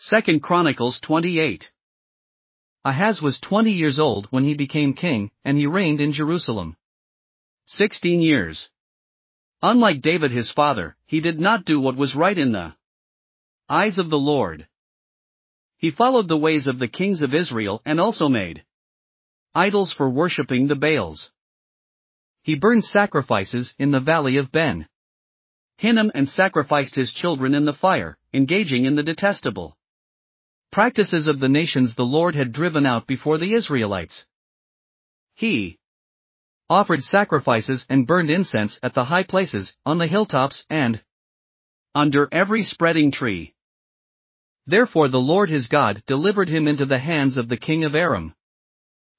2 Chronicles 28. Ahaz was 20 years old when he became king, and he reigned in Jerusalem. 16 years. Unlike David his father, he did not do what was right in the eyes of the Lord. He followed the ways of the kings of Israel and also made idols for worshipping the Baals. He burned sacrifices in the valley of Ben Hinnom and sacrificed his children in the fire, engaging in the detestable practices of the nations the Lord had driven out before the Israelites. He offered sacrifices and burned incense at the high places, on the hilltops, and under every spreading tree. Therefore the Lord his God delivered him into the hands of the king of Aram.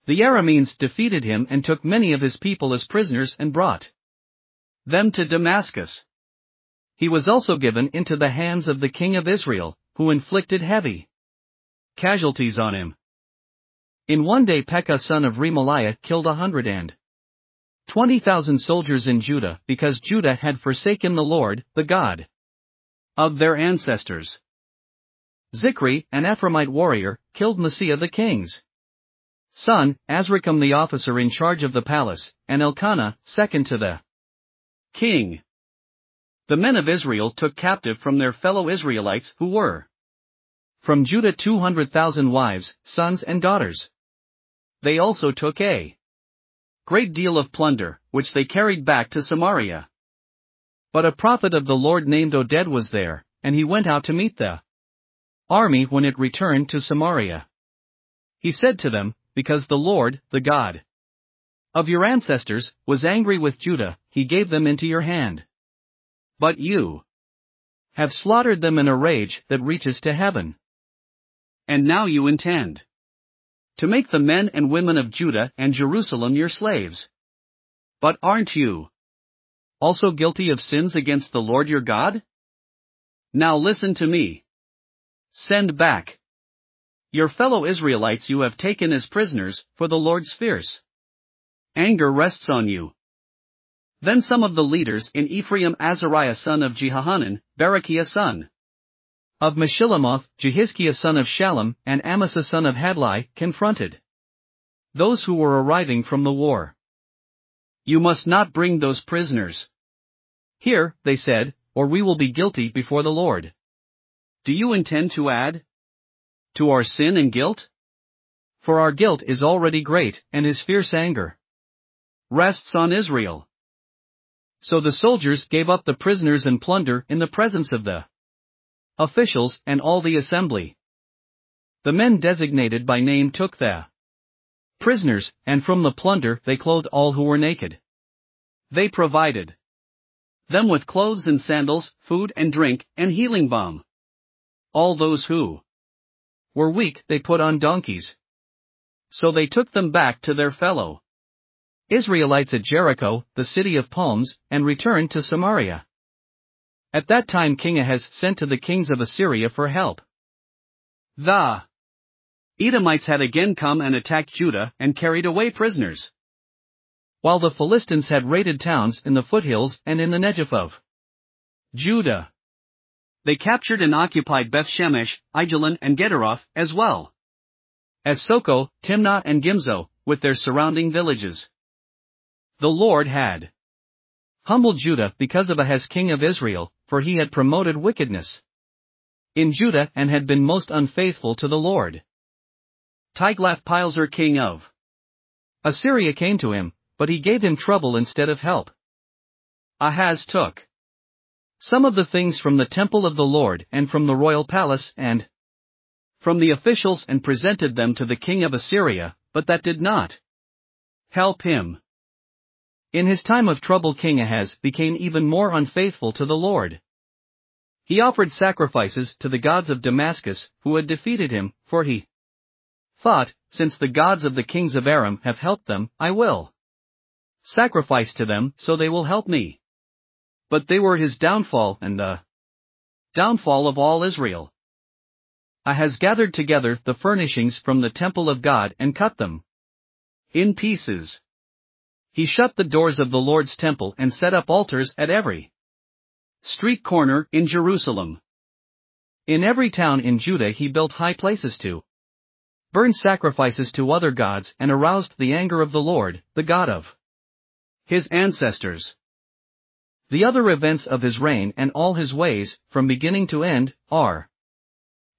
The Arameans defeated him and took many of his people as prisoners and brought them to Damascus. He was also given into the hands of the king of Israel, who inflicted heavy casualties on him. In one day Pekah son of Remaliah killed a hundred and twenty thousand soldiers in Judah because Judah had forsaken the Lord, the God of their ancestors. Zikri, an Ephraimite warrior, killed Maaseiah the king's son, Azrikam the officer in charge of the palace, and Elkanah, second to the king. The men of Israel took captive from their fellow Israelites who were from Judah 200,000 wives, sons, and daughters. They also took a great deal of plunder, which they carried back to Samaria. But a prophet of the Lord named Oded was there, and he went out to meet the army when it returned to Samaria. He said to them, Because the Lord, the God of your ancestors, was angry with Judah, he gave them into your hand. But you have slaughtered them in a rage that reaches to heaven. And now you intend to make the men and women of Judah and Jerusalem your slaves. But aren't you also guilty of sins against the Lord your God? Now listen to me. Send back your fellow Israelites you have taken as prisoners, for the Lord's fierce anger rests on you. Then some of the leaders in Ephraim Azariah son of Jehohanan, Berechiah son of Meshillemoth, Jehizkiah son of Shallum, and Amasa son of Hadlai, confronted those who were arriving from the war. You must not bring those prisoners. Here, they said, or we will be guilty before the Lord. Do you intend to add to our sin and guilt? For our guilt is already great, and his fierce anger rests on Israel. So the soldiers gave up the prisoners and plunder in the presence of the officials, and all the assembly. The men designated by name took the prisoners, and from the plunder they clothed all who were naked. They provided them with clothes and sandals, food and drink, and healing balm. All those who were weak they put on donkeys. So they took them back to their fellow Israelites at Jericho, the city of palms, and returned to Samaria. At that time King Ahaz sent to the kings of Assyria for help. The Edomites had again come and attacked Judah and carried away prisoners. While the Philistines had raided towns in the foothills and in the Negev of Judah. They captured and occupied Beth Shemesh, Aijalon, and Gederoth, as well as Soko, Timnah, and Gimzo, with their surrounding villages. The Lord had humbled Judah because of Ahaz king of Israel, for he had promoted wickedness in Judah and had been most unfaithful to the Lord. Tiglath-Pileser king of Assyria came to him, but he gave him trouble instead of help. Ahaz took some of the things from the temple of the Lord and from the royal palace and from the officials and presented them to the king of Assyria, but that did not help him. In his time of trouble, King Ahaz became even more unfaithful to the Lord. He offered sacrifices to the gods of Damascus, who had defeated him, for he thought, since the gods of the kings of Aram have helped them, I will sacrifice to them, so they will help me. But they were his downfall and the downfall of all Israel. Ahaz gathered together the furnishings from the temple of God and cut them in pieces. He shut the doors of the Lord's temple and set up altars at every street corner in Jerusalem. In every town in Judah he built high places to burn sacrifices to other gods and aroused the anger of the Lord, the God of his ancestors. The other events of his reign and all his ways, from beginning to end, are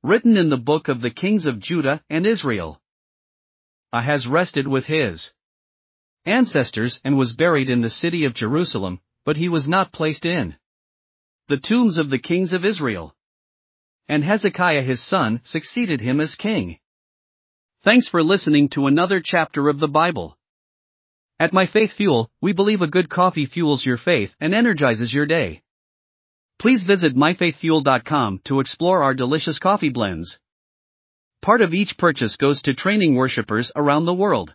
written in the book of the kings of Judah and Israel. Ahaz rested with his ancestors and was buried in the city of Jerusalem, but he was not placed in the tombs of the kings of Israel. And Hezekiah his son succeeded him as king. Thanks for listening to another chapter of the Bible. At My Faith Fuel, we believe a good coffee fuels your faith and energizes your day. Please visit myfaithfuel.com to explore our delicious coffee blends. Part of each purchase goes to training worshippers around the world.